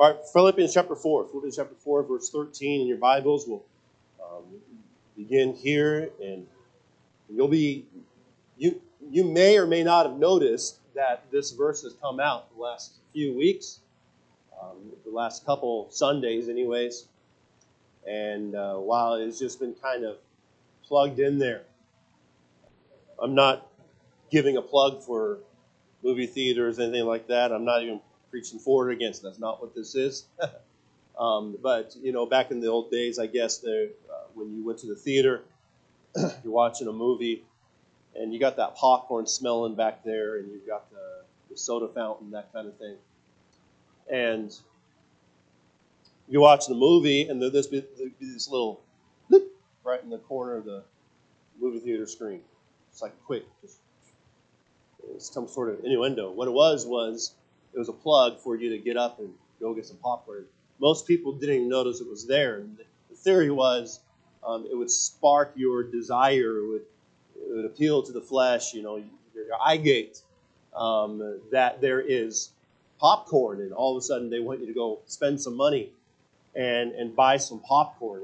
All right, Philippians chapter 4. Philippians chapter 4, verse 13 in your Bibles. We'll um, begin here, and you'll be, you, you may or may not have noticed that this verse has come out the last few weeks, um, the last couple Sundays, anyways. And uh, while it's just been kind of plugged in there, I'm not giving a plug for movie theaters, anything like that. I'm not even preaching for or against. That's not what this is. um, but you know, back in the old days, I guess the, uh, when you went to the theater, you're watching a movie, and you got that popcorn smelling back there, and you've got the, the soda fountain, that kind of thing, and you watch the movie, and there's this, this little right in the corner of the movie theater screen. It's like quick, just some sort of innuendo. What it was was it was a plug for you to get up and go get some popcorn. Most people didn't even notice it was there. And the theory was um, it would spark your desire, it would, it would appeal to the flesh, you know, your, your eye gate, um, that there is popcorn, and all of a sudden they want you to go spend some money and, and buy some popcorn.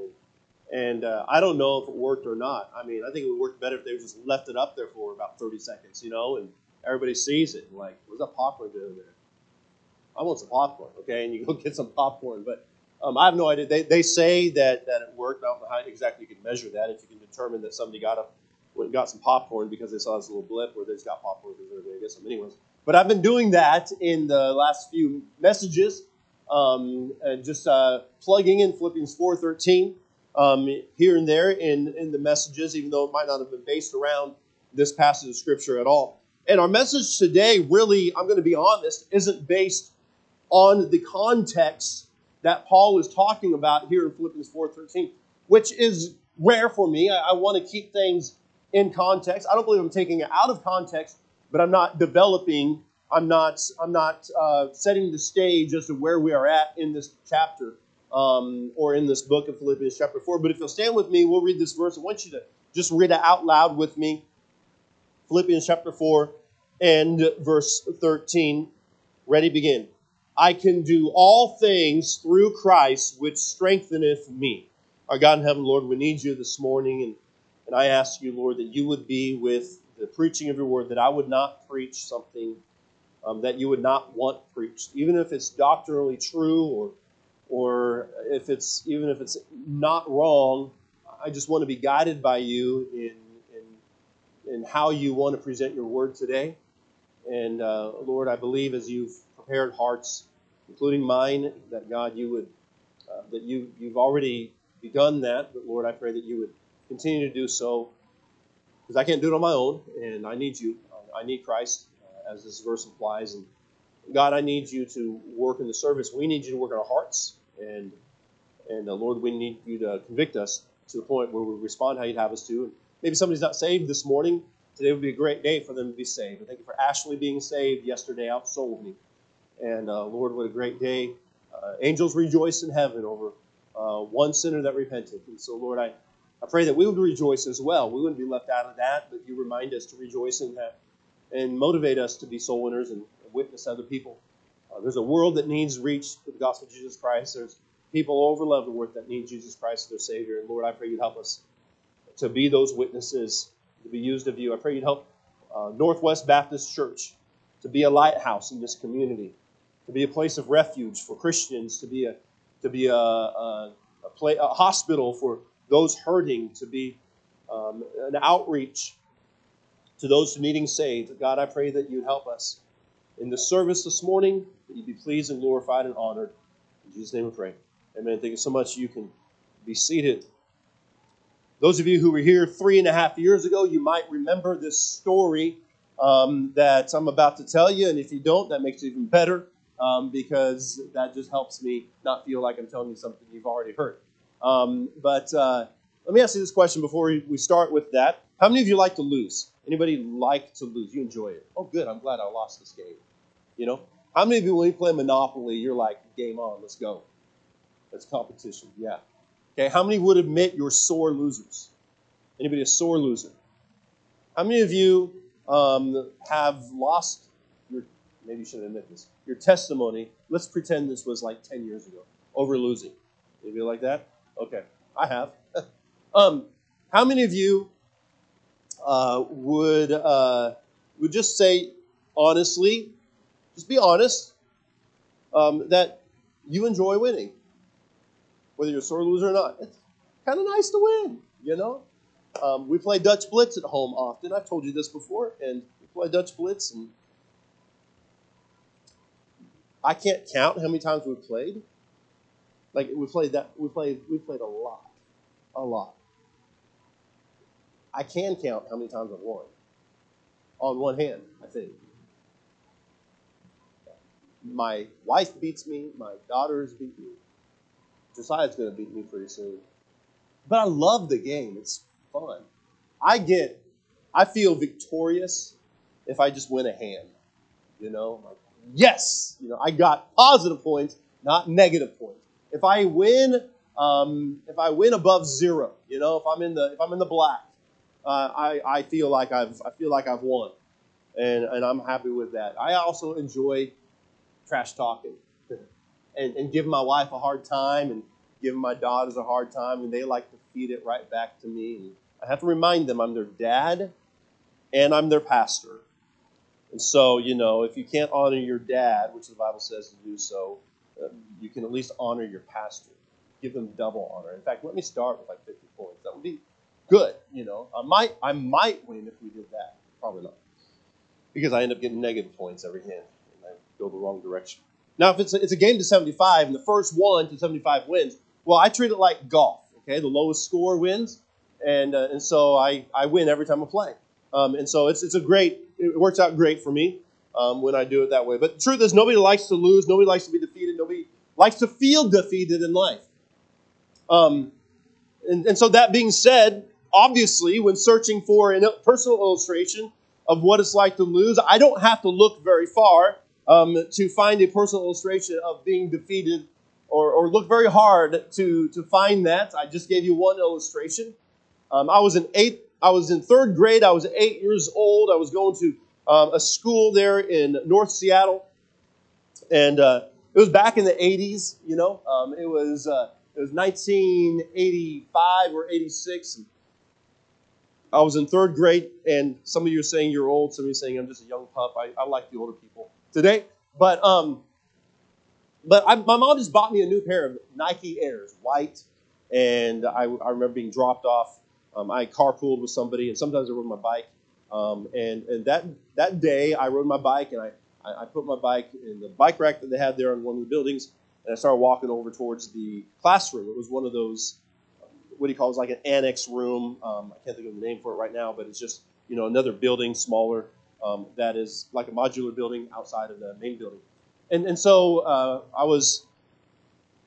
And uh, I don't know if it worked or not. I mean, I think it would work better if they just left it up there for about 30 seconds, you know, and everybody sees it. Like, what's that popcorn doing there? I want some popcorn, okay? And you go get some popcorn. But um, I have no idea. They, they say that, that it worked. I don't know how exactly you can measure that. If you can determine that somebody got up, went got some popcorn because they saw this little blip where they just got popcorn because they're get some anyways. But I've been doing that in the last few messages, um, and just uh, plugging in Philippians 4.13 um, here and there in, in the messages, even though it might not have been based around this passage of Scripture at all. And our message today, really, I'm going to be honest, isn't based on the context that Paul is talking about here in Philippians 4:13, which is rare for me. I, I want to keep things in context. I don't believe I'm taking it out of context, but I'm not developing. I'm not. I'm not uh, setting the stage as to where we are at in this chapter um, or in this book of Philippians chapter four. But if you'll stand with me, we'll read this verse. I want you to just read it out loud with me. Philippians chapter four and verse thirteen. Ready, begin. I can do all things through Christ, which strengtheneth me. Our God in heaven, Lord, we need you this morning, and, and I ask you, Lord, that you would be with the preaching of your word, that I would not preach something um, that you would not want preached, even if it's doctrinally true or or if it's even if it's not wrong. I just want to be guided by you in in, in how you want to present your word today. And uh, Lord, I believe as you've prepared hearts, including mine, that God, you would, uh, that you, you've already begun that, but Lord, I pray that you would continue to do so, because I can't do it on my own, and I need you. I need Christ, uh, as this verse implies, and God, I need you to work in the service. We need you to work in our hearts, and and uh, Lord, we need you to convict us to the point where we respond how you'd have us to. And maybe somebody's not saved this morning. Today would be a great day for them to be saved. I thank you for Ashley being saved yesterday. Outsold me. And uh, Lord, what a great day. Uh, angels rejoice in heaven over uh, one sinner that repented. And so, Lord, I, I pray that we would rejoice as well. We wouldn't be left out of that, but you remind us to rejoice in that and motivate us to be soul winners and witness other people. Uh, there's a world that needs reach to the gospel of Jesus Christ. There's people all over Leavenworth that need Jesus Christ as their Savior. And Lord, I pray you'd help us to be those witnesses, to be used of you. I pray you'd help uh, Northwest Baptist Church to be a lighthouse in this community to be a place of refuge for Christians, to be a to be a, a, a, play, a hospital for those hurting, to be um, an outreach to those needing saved. God, I pray that you'd help us in the service this morning, that you'd be pleased and glorified and honored. In Jesus' name we pray. Amen. Thank you so much. You can be seated. Those of you who were here three and a half years ago, you might remember this story um, that I'm about to tell you. And if you don't, that makes it even better um, because that just helps me not feel like I'm telling you something you've already heard. Um, but uh, let me ask you this question before we start with that. How many of you like to lose? Anybody like to lose? You enjoy it? Oh, good. I'm glad I lost this game. You know, how many of you when you play Monopoly, you're like, game on, let's go. That's competition. Yeah. Okay. How many would admit you're sore losers? Anybody a sore loser? How many of you um, have lost maybe you shouldn't admit this. Your testimony, let's pretend this was like 10 years ago, over losing. Maybe like that? Okay, I have. um, how many of you uh, would uh, would just say honestly, just be honest, um, that you enjoy winning, whether you're a sore loser or not. It's kind of nice to win, you know. Um, we play Dutch Blitz at home often. I've told you this before, and we play Dutch Blitz, and I can't count how many times we've played. Like we played that, we played, we played a lot, a lot. I can count how many times I've won on one hand. I think my wife beats me, my daughters beat me. Josiah's to beat me pretty soon. But I love the game. It's fun. I get, I feel victorious if I just win a hand. You know, like, yes, you know, I got positive points, not negative points. If I win, um, if I win above zero, you know, if I'm in the if I'm in the black, uh, I I feel like I've I feel like I've won, and and I'm happy with that. I also enjoy trash talking and, and giving my wife a hard time and giving my daughters a hard time, and they like to feed it right back to me. And I have to remind them I'm their dad and I'm their pastor. And so, you know, if you can't honor your dad, which the Bible says to do so, uh, you can at least honor your pastor. Give them double honor. In fact, let me start with like 50 points. That would be good. You know, I might I might win if we did that. Probably not, because I end up getting negative points every hand, and I go the wrong direction. Now, if it's a, it's a game to 75 and the first one to 75 wins, well, I treat it like golf. Okay, the lowest score wins, and uh, and so I I win every time I play. Um, and so it's it's a great it works out great for me um, when I do it that way. But the truth is, nobody likes to lose. Nobody likes to be defeated. Nobody likes to feel defeated in life. Um, and, and so that being said, obviously, when searching for a personal illustration of what it's like to lose, I don't have to look very far um, to find a personal illustration of being defeated or, or look very hard to, to find that. I just gave you one illustration. Um, I was in eighth, I was in third grade. I was eight years old. I was going to um, a school there in North Seattle, and uh, it was back in the '80s. You know, um, it was uh, it was 1985 or '86. I was in third grade, and some of you are saying you're old. Some of you are saying I'm just a young pup. I, I like the older people today, but um, but I, my mom just bought me a new pair of Nike Airs, white, and I, I remember being dropped off. Um, I carpooled with somebody, and sometimes I rode my bike. Um, and and that that day, I rode my bike, and I, I, I put my bike in the bike rack that they had there in one of the buildings, and I started walking over towards the classroom. It was one of those, what do you call it? Like an annex room. Um, I can't think of the name for it right now, but it's just you know another building, smaller, um, that is like a modular building outside of the main building and and so uh, I was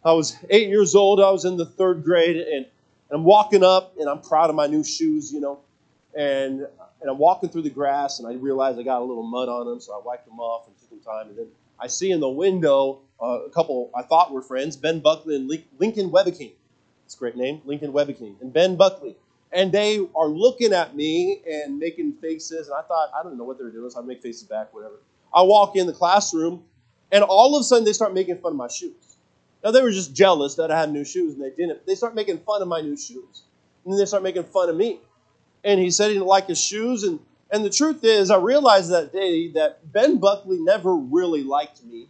I was eight years old. I was in the third grade, and, and I'm walking up, and I'm proud of my new shoes, you know, and and I'm walking through the grass, and I realize I got a little mud on them, so I wiped them off and took some time, and then I see in the window uh, a couple I thought were friends, Ben Buckley and Lincoln Webeking. It's a great name, Lincoln Webeking, and Ben Buckley. And they are looking at me and making faces, and I thought, I don't know what they're doing, so I make faces back, whatever. I walk in the classroom, and all of a sudden, they start making fun of my shoes. Now, they were just jealous that I had new shoes and they didn't. They start making fun of my new shoes. And then they start making fun of me. And he said he didn't like his shoes. And, and the truth is, I realized that day that Ben Buckley never really liked me.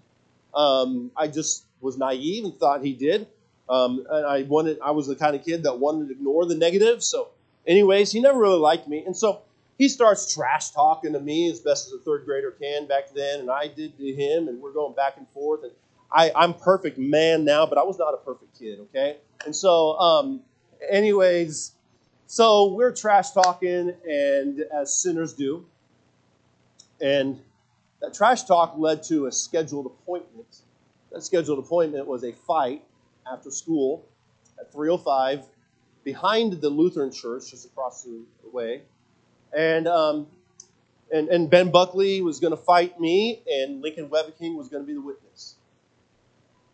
Um, I just was naive and thought he did. Um, and I wanted, I was the kind of kid that wanted to ignore the negative. So, anyways, he never really liked me. And so he starts trash talking to me as best as a third grader can back then, and I did to him, and we're going back and forth. And I, I'm perfect man now, but I was not a perfect kid, okay? And so, um, anyways, so we're trash talking, and as sinners do, and that trash talk led to a scheduled appointment. That scheduled appointment was a fight after school at 305 behind the Lutheran church just across the way and um, and, and Ben Buckley was going to fight me, and Lincoln Webeking was going to be the witness.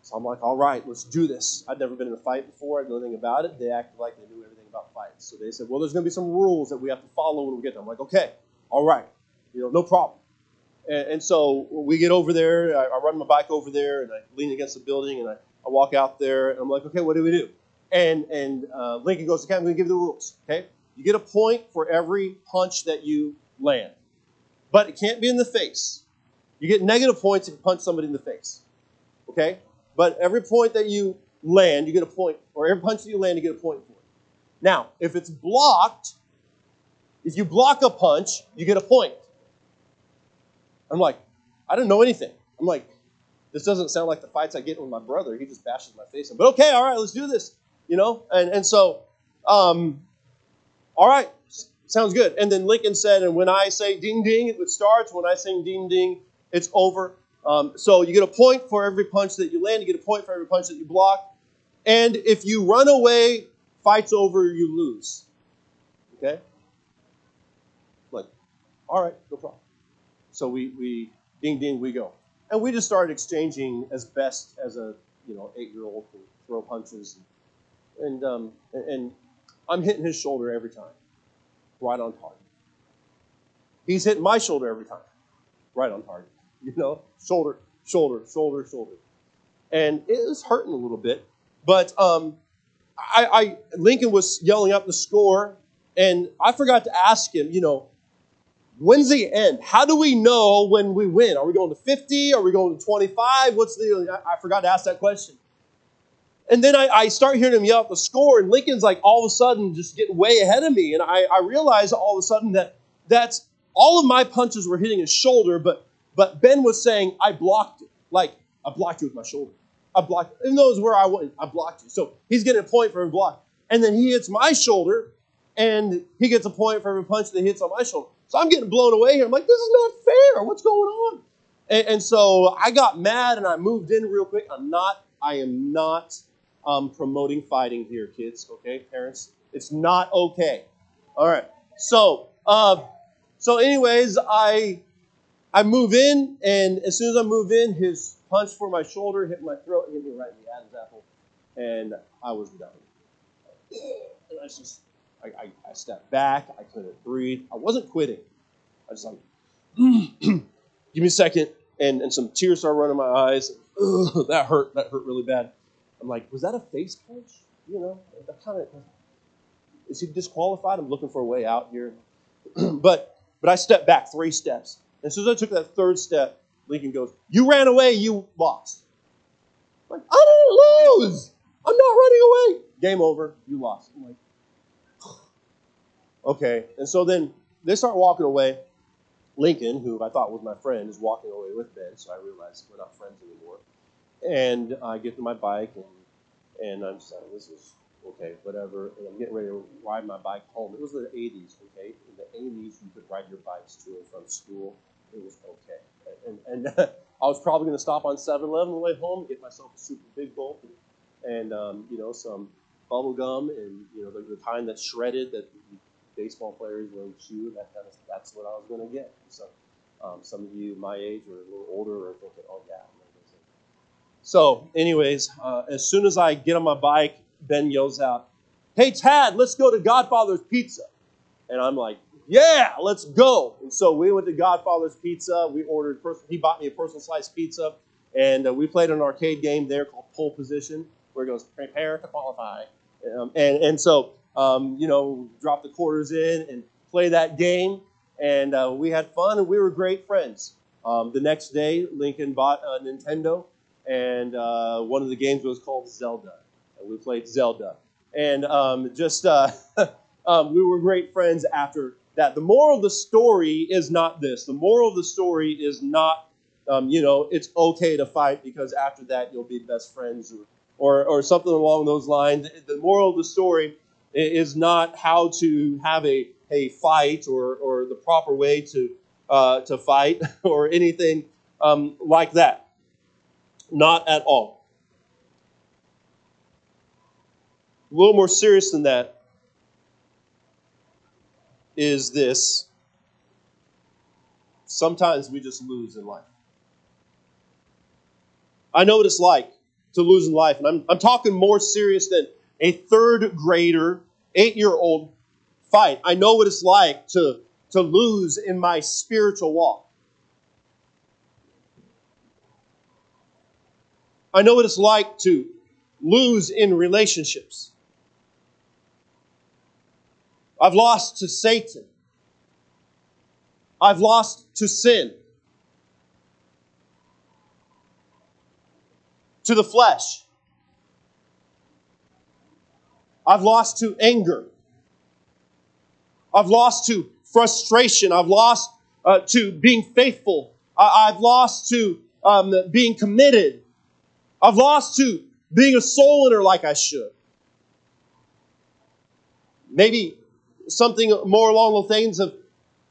So I'm like, all right, let's do this. I'd never been in a fight before. I about it. They acted like they knew everything about fights. So they said, well, there's going to be some rules that we have to follow when we get there. I'm like, okay, all right, you know, no problem. And, and so we get over there. I, I, run my bike over there, and I lean against the building, and I, I walk out there, and I'm like, okay, what do we do? And and uh, Lincoln goes, okay, I'm going to give you the rules. Okay, you get a point for every punch that you land, but it can't be in the face. You get negative points if you punch somebody in the face. Okay, but every point that you land, you get a point, or every punch that you land, you get a point for. Now, if it's blocked, if you block a punch, you get a point. I'm like, I don't know anything. I'm like, this doesn't sound like the fights I get with my brother. He just bashes my face in. But okay, all right, let's do this. You know? And and so, um, all right, sounds good. And then Lincoln said, and when I say ding ding, it starts. When I sing ding ding, it's over. Um, so you get a point for every punch that you land. You get a point for every punch that you block. And if you run away, fight's over, you lose. Okay? Like, all right, no problem. So we, we ding ding, we go. And we just started exchanging as best as a you know eight year old can throw punches, and and, um, and I'm hitting his shoulder every time, right on target. He's hitting my shoulder every time, right on target. You know, shoulder, shoulder, shoulder, shoulder, and it was hurting a little bit. But um, I, I Lincoln was yelling up the score, and I forgot to ask him. You know, When's the end? How do we know when we win? Are we going to 50? Are we going to 25? What's the. I forgot to ask that question. And then I, I start hearing him yell out the score, and Lincoln's like all of a sudden just getting way ahead of me. And I, I realize all of a sudden that that's all of my punches were hitting his shoulder, but but Ben was saying, I blocked it. Like, I blocked you with my shoulder. I blocked it. Even though it was where I went, I blocked you. So he's getting a point for a block. And then he hits my shoulder, and he gets a point for every punch that hits on my shoulder. So I'm getting blown away here. I'm like, this is not fair. What's going on? And, and so I got mad and I moved in real quick. I'm not, I am not um, promoting fighting here, kids. Okay, parents, it's not okay. All right. So, uh, so anyways, I I move in, and as soon as I move in, his punch for my shoulder hit my throat, hit me right in the Adam's apple, and I was done. And I just I, I, I stepped back. I couldn't breathe. I wasn't quitting. I was like, give me a second. And, and some tears started running my eyes. Ugh, that hurt. That hurt really bad. I'm like, was that a face punch? You know, that kind of. Is he disqualified? I'm looking for a way out here. but but I stepped back three steps. And as soon as I took that third step, Lincoln goes, You ran away, you lost. I'm like, I didn't lose. I'm not running away. Game over. You lost. I'm like, Okay. And so then they start walking away. Lincoln, who I thought was my friend, is walking away with Ben, so I realized we're not friends anymore. And I get to my bike, and and I'm just like, this is okay, whatever. And I'm getting ready to ride my bike home. It was the 80s, okay? In the 80s, you could ride your bikes to and from school. It was okay. And, and I was probably going to stop on 7 Eleven on the way home, get myself a super big bowl, and, um, you know, some bubble gum, and, you know, the, the kind that's shredded that baseball players wearing shoe. That kind of that's what I was going to get. So um, some of you my age or a little older are thinking, oh yeah. So, anyways, uh, as soon as I get on my bike, Ben yells out, "Hey Tad, let's go to Godfather's Pizza," and I'm like, "Yeah, let's go." And so we went to Godfather's Pizza. We ordered. He bought me a personal slice pizza, and uh, we played an arcade game there called Pole Position, where it goes prepare to qualify. Um, and and so um, you know, drop the quarters in and play that game. And uh, we had fun and we were great friends. Um, the next day, Lincoln bought a Nintendo, and uh, one of the games was called Zelda. We played Zelda. And um, just, uh, um, we were great friends after that. The moral of the story is not this. The moral of the story is not, um, you know, it's okay to fight because after that you'll be best friends or, or, or something along those lines. The moral of the story is not how to have a, a fight or, or the proper way to, uh, to fight or anything um, like that. Not at all. A little more serious than that is this. Sometimes we just lose in life. I know what it's like to lose in life, and I'm, I'm talking more serious than a third grader, eight year old fight. I know what it's like to, to lose in my spiritual walk. I know what it's like to lose in relationships. I've lost to Satan. I've lost to sin, to the flesh. I've lost to anger. I've lost to frustration. I've lost uh, to being faithful. I- have lost to um, being committed. I've lost to being a soul winner like I should. Maybe something more along the things of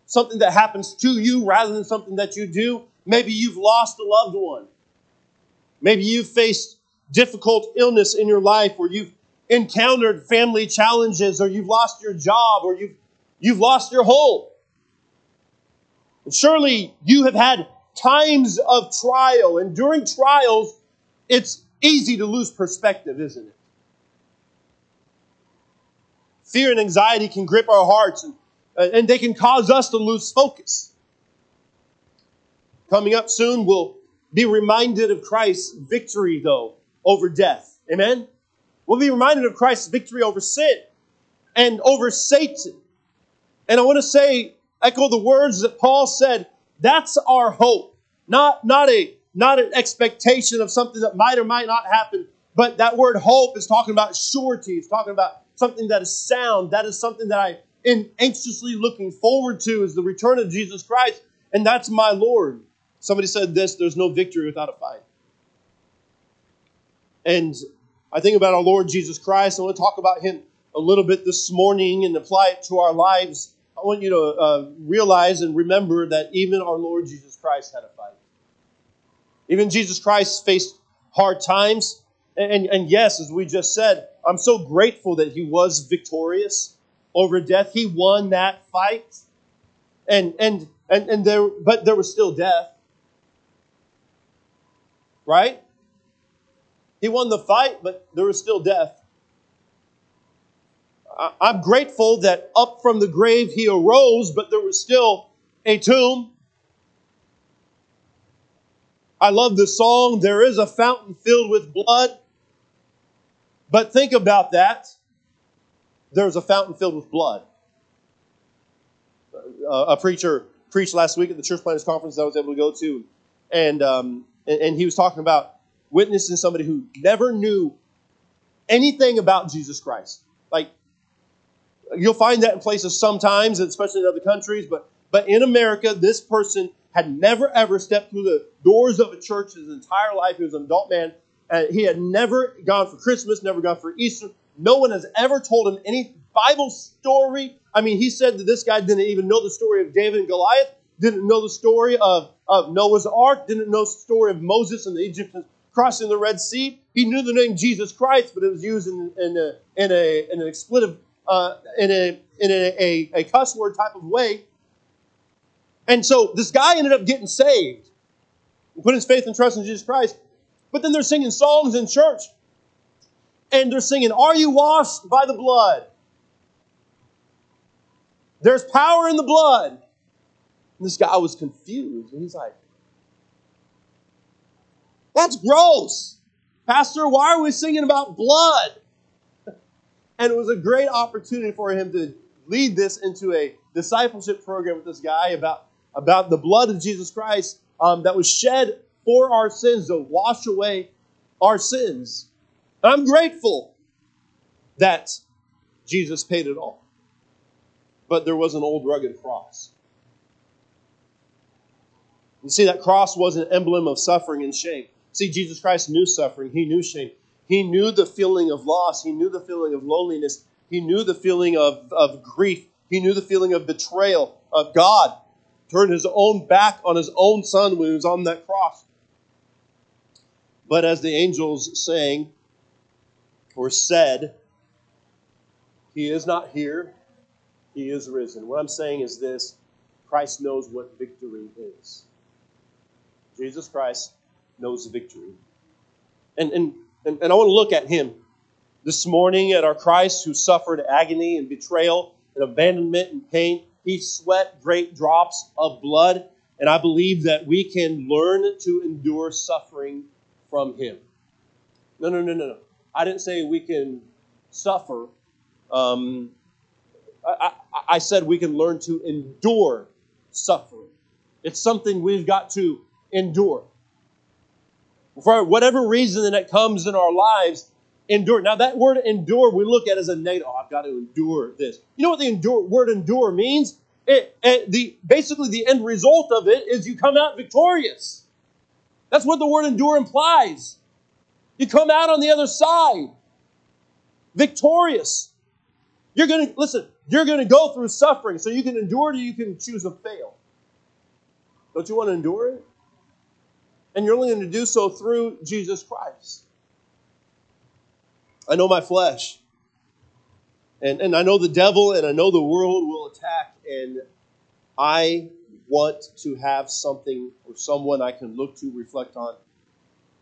something that happens to you rather than something that you do. Maybe you've lost a loved one. Maybe you've faced difficult illness in your life, or you've encountered family challenges, or you've lost your job, or you've, you've lost your home. And surely you have had times of trial, and during trials, it's easy to lose perspective, isn't it? Fear and anxiety can grip our hearts and, and they can cause us to lose focus. Coming up soon, we'll be reminded of Christ's victory, though, over death. Amen? We'll be reminded of Christ's victory over sin and over Satan. And I want to say, echo the words that Paul said, that's our hope. Not, not, a, not an expectation of something that might or might not happen, but that word hope is talking about surety. It's talking about something that is sound. That is something that I am anxiously looking forward to is the return of Jesus Christ, and that's my Lord. Somebody said this there's no victory without a fight. And I think about our Lord Jesus Christ. I want to talk about him a little bit this morning and apply it to our lives. I want you to uh, realize and remember that even our Lord Jesus Christ had a fight. Even Jesus Christ faced hard times. And, and, and yes, as we just said, I'm so grateful that he was victorious over death. He won that fight. And and and, and there but there was still death. Right? He won the fight, but there was still death. I'm grateful that up from the grave he arose, but there was still a tomb. I love the song, There is a fountain filled with blood. But think about that. There's a fountain filled with blood. Uh, a preacher preached last week at the church planners conference that I was able to go to, and, um, and, he was talking about witnessing somebody who never knew anything about Jesus Christ. Like you'll find that in places sometimes, especially in other countries, but but in America, this person had never ever stepped through the doors of a church his entire life. He was an adult man, uh, he had never gone for Christmas, never gone for Easter. No one has ever told him any Bible story. I mean, he said that this guy didn't even know the story of David and Goliath, didn't know the story of, of Noah's Ark, didn't know the story of Moses and the Egyptians crossing the Red Sea. He knew the name Jesus Christ, but it was used in, in, a, in, a, in an expletive, uh, in, a, in a, a, a cuss word type of way. And so this guy ended up getting saved, put his faith and trust in Jesus Christ. But then they're singing songs in church. And they're singing, Are you washed by the blood? There's power in the blood. And this guy was confused. And he's like, That's gross. Pastor, why are we singing about blood? And it was a great opportunity for him to lead this into a discipleship program with this guy about, about the blood of Jesus Christ um, that was shed for our sins, to wash away our sins. I'm grateful that Jesus paid it all. But there was an old rugged cross. You see, that cross was an emblem of suffering and shame. See, Jesus Christ knew suffering, He knew shame. He knew the feeling of loss, He knew the feeling of loneliness, He knew the feeling of, of grief, He knew the feeling of betrayal of God. Turned His own back on His own Son when He was on that cross. But as the angels sang or said, He is not here, He is risen. What I'm saying is this Christ knows what victory is. Jesus Christ knows victory. And, and, and, and I want to look at Him this morning at our Christ who suffered agony and betrayal and abandonment and pain. He sweat great drops of blood. And I believe that we can learn to endure suffering from Him. No, no, no, no, no. I didn't say we can suffer. Um, I, I, I said we can learn to endure suffering. It's something we've got to endure. For whatever reason that comes in our lives, endure. Now, that word endure, we look at as a negative. Oh, I've got to endure this. You know what the endure, word endure means? It, it, the, basically, the end result of it is you come out victorious. That's what the word endure implies. You come out on the other side victorious. You're going to, listen, you're going to go through suffering so you can endure it or you can choose to fail. Don't you want to endure it? And you're only going to do so through Jesus Christ. I know my flesh. And, and I know the devil and I know the world will attack. And I want to have something or someone I can look to, reflect on,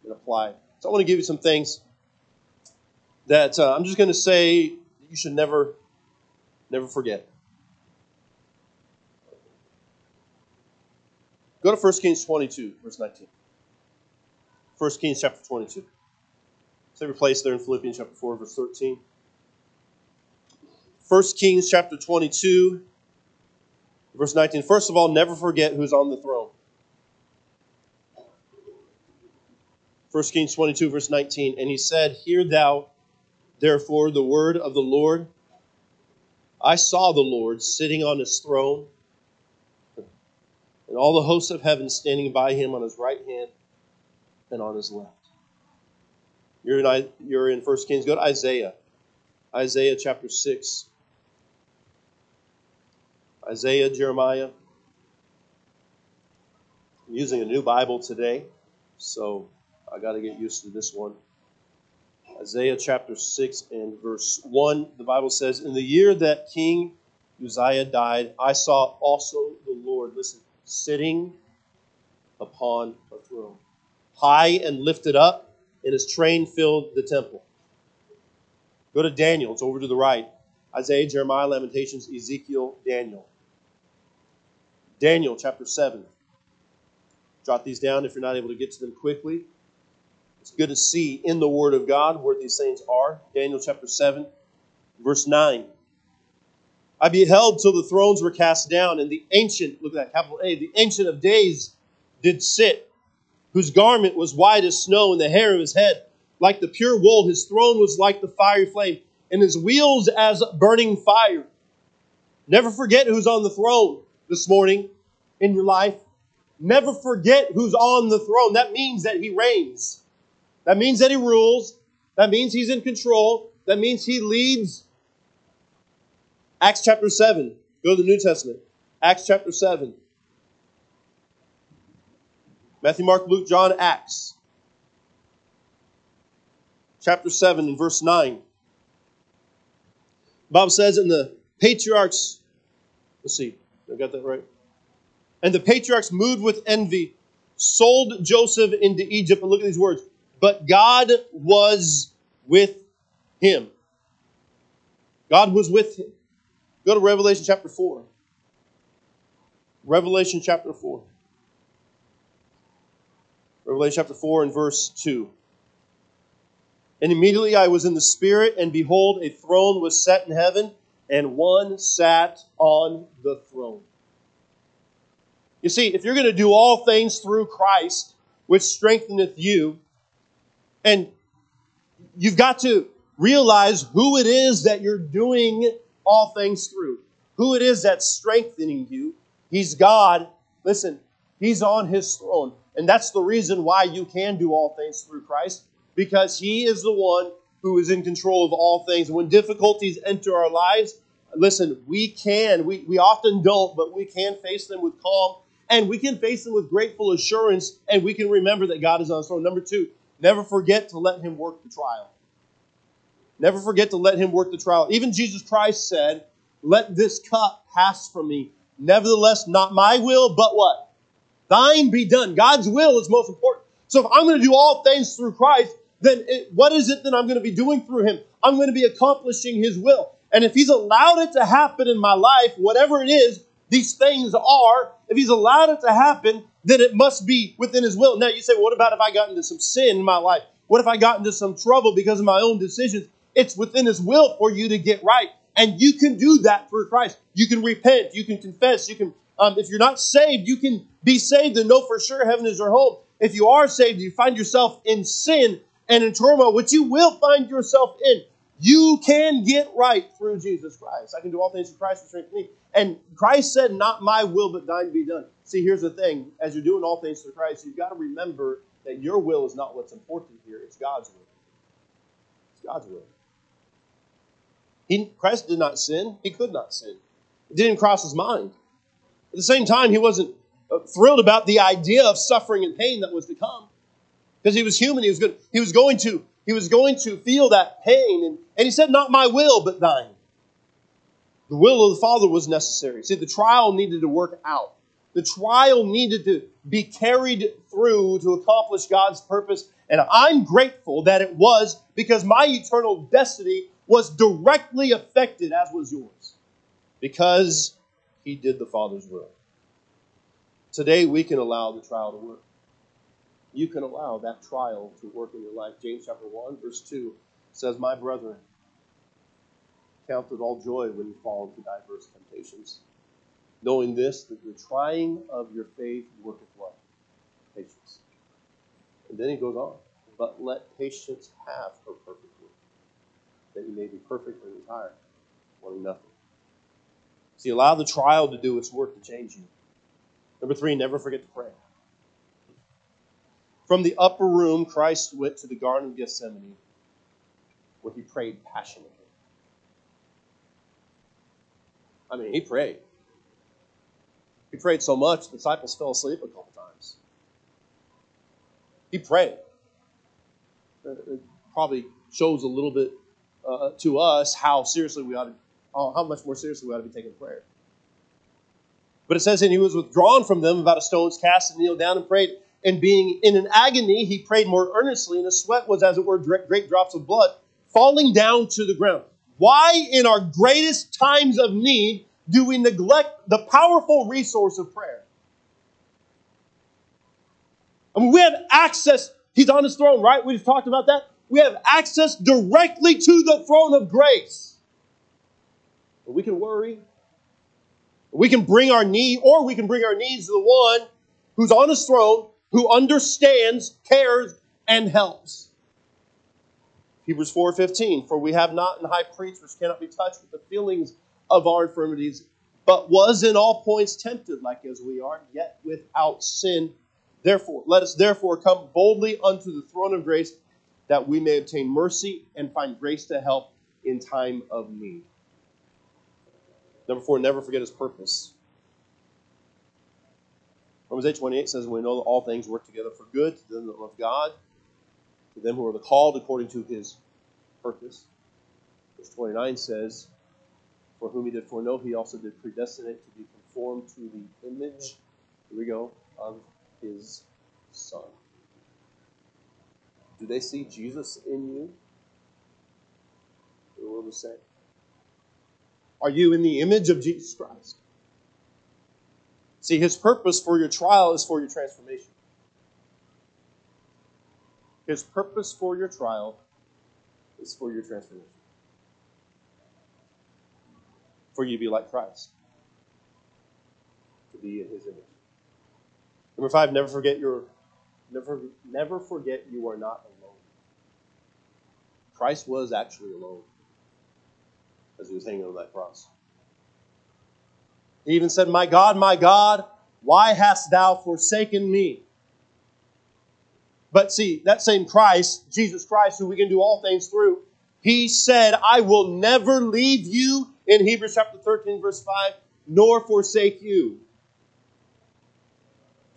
and apply. So I want to give you some things that uh, I'm just going to say you should never, never forget. Go to 1 Kings 22, verse 19. 1 Kings chapter 22. Save your place there in Philippians chapter 4, verse 13. 1 Kings chapter 22, verse 19. First of all, never forget who's on the throne. 1 Kings 22, verse 19. And he said, Hear thou therefore the word of the Lord. I saw the Lord sitting on his throne, and all the hosts of heaven standing by him on his right hand and on his left. You're in, you're in 1 Kings. Go to Isaiah. Isaiah chapter 6. Isaiah, Jeremiah. I'm using a new Bible today, so I got to get used to this one. Isaiah chapter 6 and verse 1, the Bible says, In the year that King Uzziah died, I saw also the Lord, listen, sitting upon a throne, high and lifted up, and his train filled the temple. Go to Daniel, it's over to the right. Isaiah, Jeremiah, Lamentations, Ezekiel, Daniel. Daniel chapter 7. Jot these down if you're not able to get to them quickly. It's good to see in the Word of God where these things are. Daniel chapter 7, verse 9. I beheld till the thrones were cast down, and the ancient, look at that, capital A, the ancient of days did sit, whose garment was white as snow, and the hair of his head like the pure wool. His throne was like the fiery flame, and his wheels as burning fire. Never forget who's on the throne this morning in your life. Never forget who's on the throne. That means that he reigns. That means that he rules. That means he's in control. That means he leads. Acts chapter 7. Go to the New Testament. Acts chapter 7. Matthew, Mark, Luke, John, Acts. Chapter 7 and verse 9. Bob says, in the patriarchs, let's see, I got that right. And the patriarchs, moved with envy, sold Joseph into Egypt. And look at these words but God was with him. God was with him. Go to Revelation chapter 4. Revelation chapter 4. Revelation chapter 4 and verse 2. And immediately I was in the Spirit, and behold, a throne was set in heaven, and one sat on the throne. You see, if you're going to do all things through Christ, which strengtheneth you, and you've got to realize who it is that you're doing all things through, who it is that's strengthening you. He's God. Listen, He's on His throne. And that's the reason why you can do all things through Christ, because He is the one who is in control of all things. When difficulties enter our lives, listen, we can, we, we often don't, but we can face them with calm and we can face them with grateful assurance and we can remember that God is on His throne. Number two, Never forget to let him work the trial. Never forget to let him work the trial. Even Jesus Christ said, Let this cup pass from me. Nevertheless, not my will, but what? Thine be done. God's will is most important. So if I'm going to do all things through Christ, then it, what is it that I'm going to be doing through him? I'm going to be accomplishing his will. And if he's allowed it to happen in my life, whatever it is, these things are, if he's allowed it to happen, then it must be within his will. Now you say, what about if I got into some sin in my life? What if I got into some trouble because of my own decisions? It's within His will for you to get right. And you can do that through Christ. You can repent, you can confess, you can, um, if you're not saved, you can be saved and know for sure heaven is your home. If you are saved, you find yourself in sin and in turmoil, which you will find yourself in. You can get right through Jesus Christ. I can do all things through Christ who strengthens me. And Christ said, Not my will, but thine be done. See, here's the thing. As you're doing all things through Christ, you've got to remember that your will is not what's important here, it's God's will. It's God's will. He, Christ did not sin. He could not sin. It didn't cross his mind. At the same time, he wasn't uh, thrilled about the idea of suffering and pain that was to come. Because he was human, he was good. He was going to, he was going to feel that pain. And, and he said, Not my will, but thine. The will of the Father was necessary. See, the trial needed to work out. The trial needed to be carried through to accomplish God's purpose. And I'm grateful that it was because my eternal destiny was directly affected, as was yours, because he did the Father's will. Today, we can allow the trial to work. You can allow that trial to work in your life. James chapter 1, verse 2 says, My brethren, count it all joy when you fall into diverse temptations, knowing this, that the trying of your faith worketh what? Patience. And then he goes on, but let patience have her perfect work, that you may be perfect and entire, wanting nothing. See, allow the trial to do its work to change you. Number three, never forget to pray. From the upper room, Christ went to the Garden of Gethsemane, where he prayed passionately. I mean, he prayed. He prayed so much, the disciples fell asleep a couple times. He prayed. It probably shows a little bit uh, to us how seriously we ought to, how much more seriously we ought to be taking prayer. But it says, and he was withdrawn from them about a stone's cast and kneeled down and prayed. And being in an agony, he prayed more earnestly, and his sweat was, as it were, great drops of blood falling down to the ground. Why, in our greatest times of need, do we neglect the powerful resource of prayer? I mean, we have access. He's on his throne, right? We just talked about that we have access directly to the throne of grace. we can worry. We can bring our need, or we can bring our needs to the one who's on his throne, who understands, cares, and helps. Hebrews 4:15, for we have not an high priest which cannot be touched with the feelings of our infirmities, but was in all points tempted like as we are, yet without sin. Therefore, let us therefore come boldly unto the throne of grace that we may obtain mercy and find grace to help in time of need. Number four, never forget his purpose. Romans 8 28 says, We know that all things work together for good to them that love God, to them who are the called according to his purpose. Verse 29 says, For whom he did foreknow, he also did predestinate to be conformed to the image, here we go, of his Son. Do they see Jesus in you? The world is saying. Are you in the image of Jesus Christ? See, his purpose for your trial is for your transformation. His purpose for your trial is for your transformation. For you to be like Christ, to be in his image. Number five, never forget your Never, never forget you are not alone. Christ was actually alone as he was hanging on that cross. He even said, My God, my God, why hast thou forsaken me? But see, that same Christ, Jesus Christ, who we can do all things through, he said, I will never leave you in Hebrews chapter 13, verse 5, nor forsake you.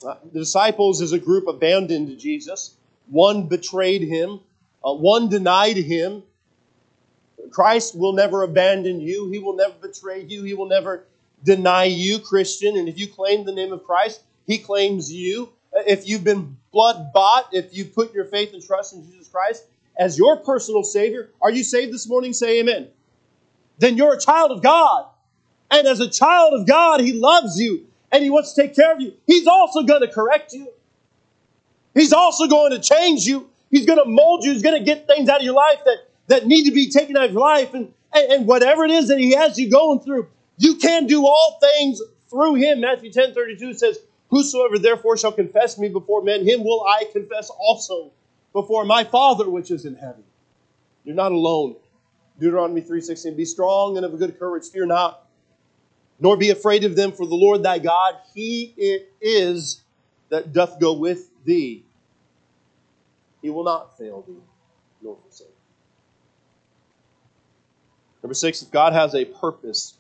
Uh, the disciples, is a group, abandoned Jesus. One betrayed him, uh, one denied him. Christ will never abandon you. He will never betray you. He will never deny you, Christian. And if you claim the name of Christ, He claims you. If you've been blood bought, if you put your faith and trust in Jesus Christ as your personal Savior, are you saved this morning? Say amen. Then you're a child of God. And as a child of God, He loves you and He wants to take care of you, He's also going to correct you. He's also going to change you. He's going to mold you. He's going to get things out of your life that, that need to be taken out of your life. And, and, and whatever it is that He has you going through, you can do all things through Him. Matthew 10 32 says, Whosoever therefore shall confess me before men, him will I confess also before my Father which is in heaven. You're not alone. Deuteronomy 3:16 Be strong and of a good courage, fear not, nor be afraid of them, for the Lord thy God, he it is that doth go with thee. He will not fail thee, nor forsake. Number six, if God has a purpose,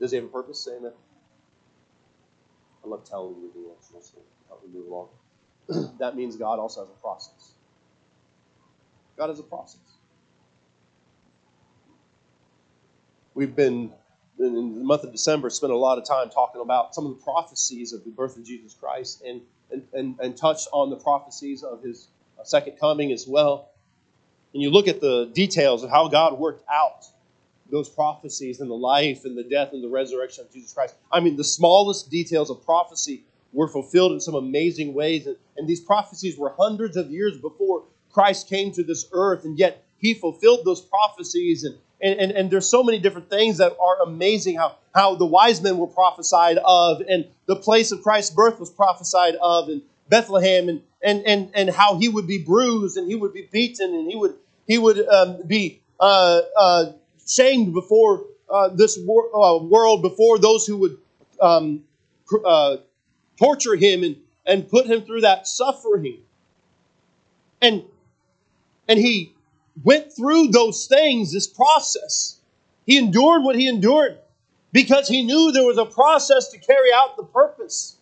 does he have a purpose? Amen. I love telling you the answer, so help me move along. that means God also has a process. God has a process. We've been in the month of December spent a lot of time talking about some of the prophecies of the birth of Jesus Christ and and, and, and touched on the prophecies of his uh, second coming as well. And you look at the details of how God worked out those prophecies and the life and the death and the resurrection of Jesus Christ. I mean, the smallest details of prophecy were fulfilled in some amazing ways. And, and these prophecies were hundreds of years before Christ came to this earth, and yet he fulfilled those prophecies. And, and, and, and there's so many different things that are amazing how, how the wise men were prophesied of, and the place of Christ's birth was prophesied of, and Bethlehem, and, and, and, and how he would be bruised, and he would be beaten, and he would, he would um, be uh, uh, shamed before uh, this wor- uh, world, before those who would um, uh, torture him and, and put him through that suffering. And and he went through those things, this process. He endured what he endured because he knew there was a process to carry out the purpose.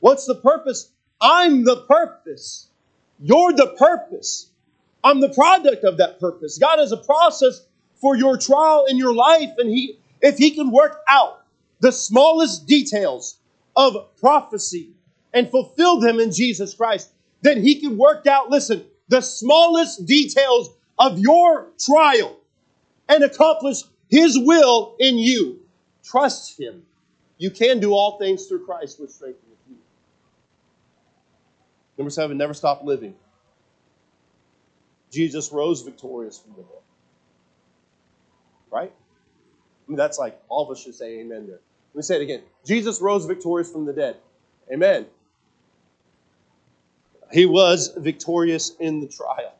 What's the purpose? I'm the purpose. You're the purpose. I'm the product of that purpose. God has a process for your trial in your life, and He, if He can work out the smallest details of prophecy and fulfill them in Jesus Christ, then He can work out, listen, the smallest details of your trial and accomplish His will in you. Trust Him. You can do all things through Christ, which strengthens you. Number seven, never stop living. Jesus rose victorious from the dead. Right? I mean, that's like all of us should say amen there. Let me say it again. Jesus rose victorious from the dead. Amen. He was victorious in the trial.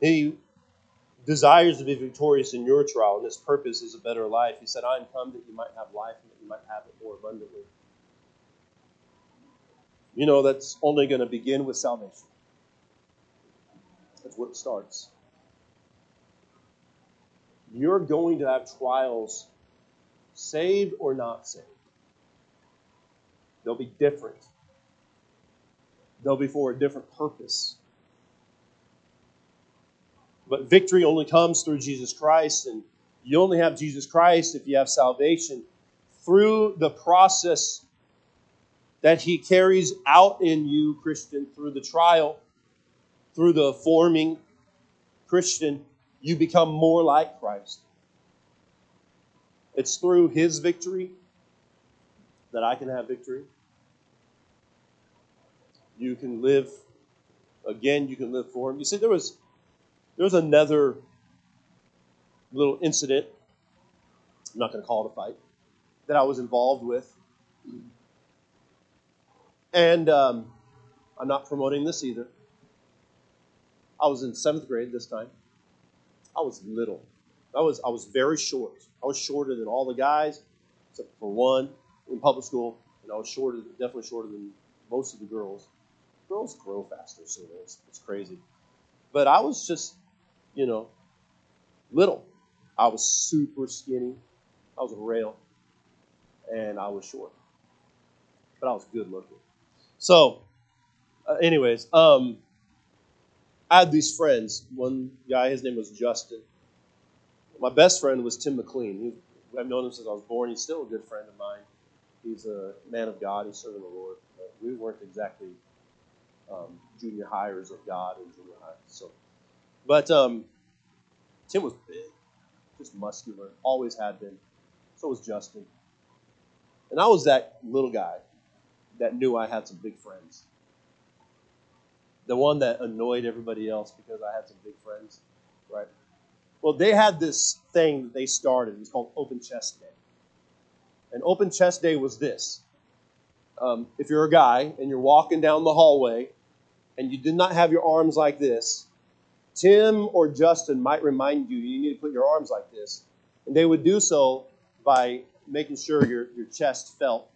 He desires to be victorious in your trial, and his purpose is a better life. He said, I am come that you might have life and that you might have it more abundantly. You know, that's only going to begin with salvation. That's where it starts. You're going to have trials saved or not saved. They'll be different. They'll be for a different purpose. But victory only comes through Jesus Christ, and you only have Jesus Christ if you have salvation through the process that He carries out in you, Christian, through the trial, through the forming Christian, you become more like Christ. It's through his victory that I can have victory. You can live again, you can live for him. You see, there was there was another little incident, I'm not going to call it a fight, that I was involved with. And um, I'm not promoting this either. I was in seventh grade this time. I was little. I was I was very short. I was shorter than all the guys, except for one in public school, and I was shorter, definitely shorter than most of the girls. Girls grow faster, so it's, it's crazy. But I was just, you know, little. I was super skinny. I was a rail, and I was short, but I was good looking. So, uh, anyways, um, I had these friends. One guy, his name was Justin my best friend was Tim McLean. He, I've known him since I was born. He's still a good friend of mine. He's a man of God. He's serving the Lord. But we weren't exactly um, junior hires of God in junior high. So, but um, Tim was big, just muscular. Always had been. So was Justin. And I was that little guy that knew I had some big friends. The one that annoyed everybody else because I had some big friends, right? Well, they had this thing that they started. It was called Open Chest Day. And Open Chest Day was this. Um, if you're a guy and you're walking down the hallway and you did not have your arms like this, Tim or Justin might remind you you need to put your arms like this. And they would do so by making sure your, your chest felt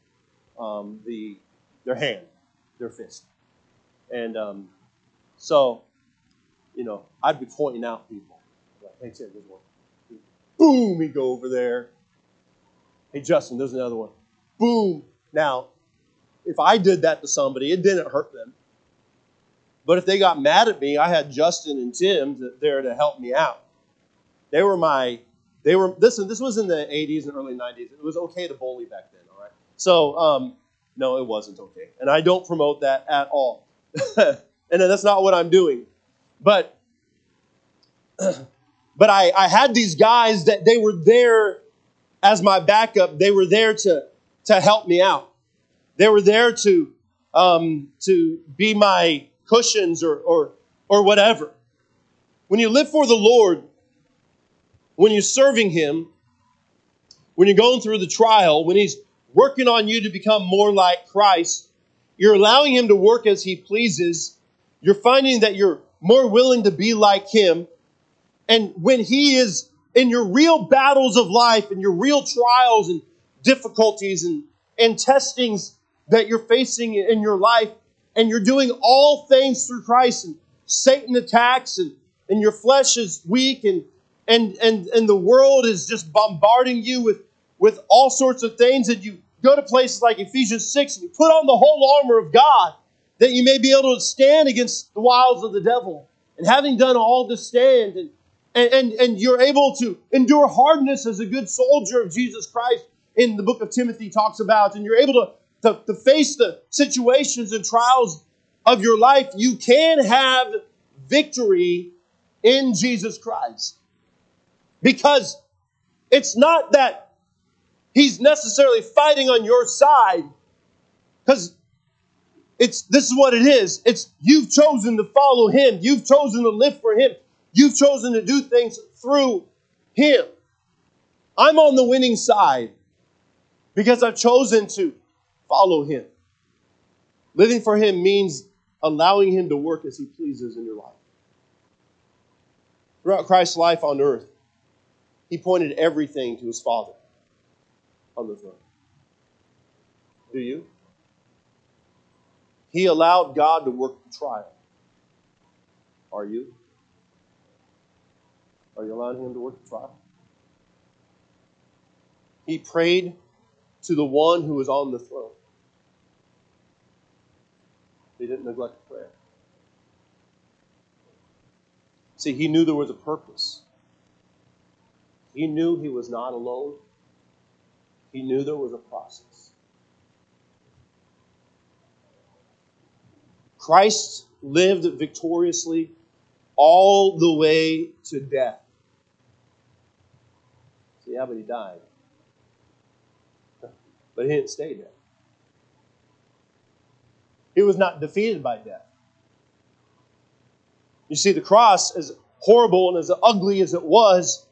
um, the, their hand, their fist. And um, so, you know, I'd be pointing out people. Like, hey, Tim, there's one. Boom, he'd go over there. Hey, Justin, there's another one. Boom. Now, if I did that to somebody, it didn't hurt them. But if they got mad at me, I had Justin and Tim there to help me out. They were my, they were, listen, this was in the 80s and early 90s. It was okay to bully back then, all right? So, um, no, it wasn't okay. And I don't promote that at all. and that's not what I'm doing. But, but I, I had these guys that they were there as my backup. They were there to, to help me out. They were there to, um, to be my cushions or, or, or whatever. When you live for the Lord, when you're serving Him, when you're going through the trial, when He's working on you to become more like Christ, you're allowing Him to work as He pleases. You're finding that you're more willing to be like Him. And when He is in your real battles of life and your real trials and difficulties and, and testings that you're facing in your life, and you're doing all things through Christ, and Satan attacks, and, and your flesh is weak, and, and, and, and the world is just bombarding you with, with all sorts of things, and you go to places like Ephesians 6 and you put on the whole armor of God that you may be able to stand against the wiles of the devil. And having done all to stand, and, and, and, and you're able to endure hardness as a good soldier of Jesus Christ, in the book of Timothy talks about, and you're able to to, to face the situations and trials of your life, you can have victory in Jesus Christ. Because it's not that he's necessarily fighting on your side, because it's this is what it is. It's you've chosen to follow him, you've chosen to live for him, you've chosen to do things through him. I'm on the winning side because I've chosen to follow him. Living for him means allowing him to work as he pleases in your life. Throughout Christ's life on earth, he pointed everything to his Father on the throne. Do you? He allowed God to work the trial. Are you? Are you allowing him to work the trial? He prayed to the one who was on the throne. They didn't neglect prayer. See, he knew there was a purpose. He knew he was not alone. He knew there was a process. Christ lived victoriously all the way to death. See, yeah, but he died. But he didn't stay dead. He was not defeated by death. You see, the cross, as horrible and as ugly as it was,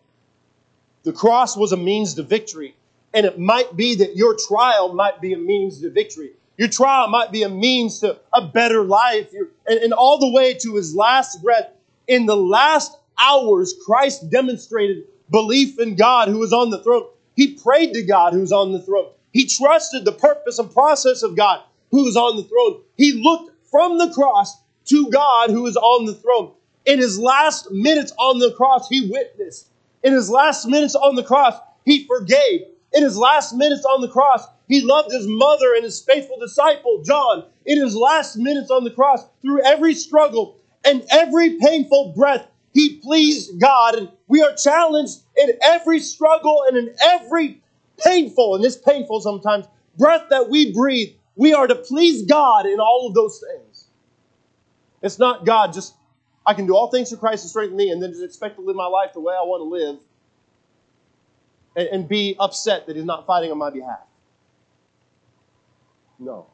the cross was a means to victory. And it might be that your trial might be a means to victory. Your trial might be a means to a better life. And, and all the way to his last breath, in the last hours, Christ demonstrated belief in God who was on the throne. He prayed to God who's on the throne. He trusted the purpose and process of God who is on the throne. He looked from the cross to God who is on the throne. In his last minutes on the cross, he witnessed. In his last minutes on the cross, he forgave. In his last minutes on the cross, he loved his mother and his faithful disciple, John. In his last minutes on the cross, through every struggle and every painful breath, he pleased God. And we are challenged in every struggle and in every painful, and this painful sometimes, breath that we breathe we are to please God in all of those things. It's not God just, I can do all things through Christ to strengthen me and then just expect to live my life the way I want to live. And, and be upset that he's not fighting on my behalf. No.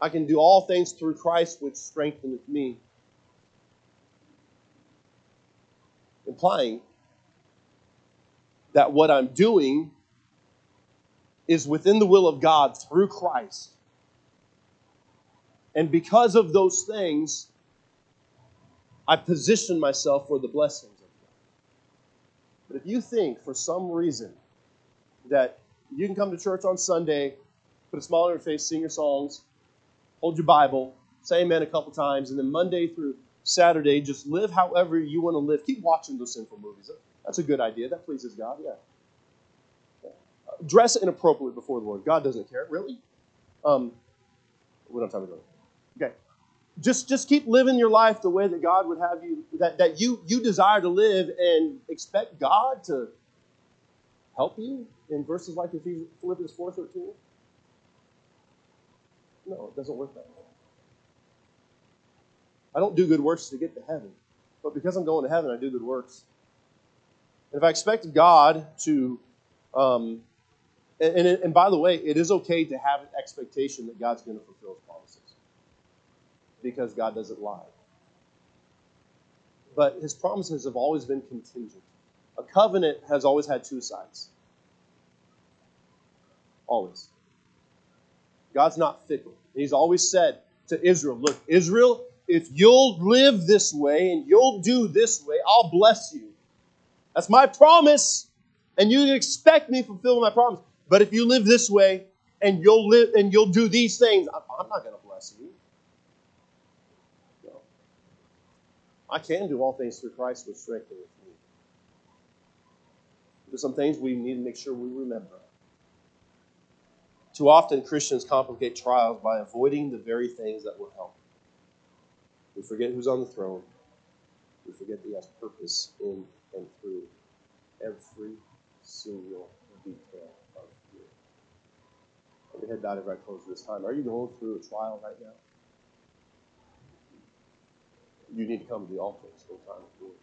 I can do all things through Christ, which strengtheneth me. Implying that what I'm doing is within the will of God through Christ. And because of those things, I position myself for the God. But if you think for some reason that you can come to church on Sunday, put a smile on your face, sing your songs, hold your Bible, say amen a couple times, and then Monday through Saturday, just live however you want to live. Keep watching those sinful movies. That's a good idea. That pleases God, yeah. Dress inappropriately before the Lord. God doesn't care, really. Um, time to go. Okay. Just, just keep living your life the way that God would have you, that, that you, you desire to live, and expect God to help you in verses like Philippians 4.13. No, it doesn't work that way. I don't do good works to get to heaven, but because I'm going to heaven, I do good works. And if I expect God to, um, and, and, and by the way, it is okay to have an expectation that God's going to fulfill his promises because God doesn't lie. But his promises have always been contingent. A covenant has always had two sides. Always. God's not fickle. He's always said to Israel, Look, Israel, if you'll live this way and you'll do this way, I'll bless you. That's my promise. And you expect me to fulfill my promise. But if you live this way and you'll live and you'll do these things, I'm not going to bless you. No. I can do all things through Christ which strengtheneth me. There's some things we need to make sure we remember. Too often, Christians complicate trials by avoiding the very things that will help. We forget who's on the throne. We forget that He has purpose in and through every single detail of you. Every head bowed, every eye closed this time. Are you going through a trial right now? You need to come to the altar and spend time with me.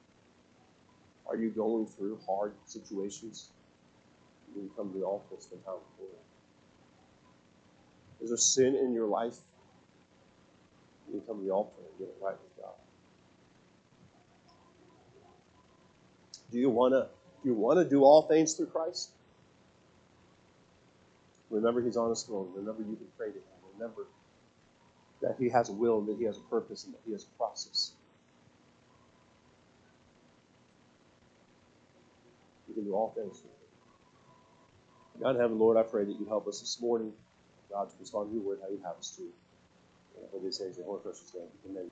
Are you going through hard situations? You need to come to the altar and spend time with me. Is there sin in your life? You need to come to the altar and get it right with God. Do you want to do you want to do all things through Christ? Remember He's on His throne. Remember you can pray to Him. Remember that He has a will and that He has a purpose and that He has a process. Can do all things through. God in heaven, Lord, I pray that you help us this morning. God, to respond to your word how you have us to. And I pray these things in your precious name. Amen.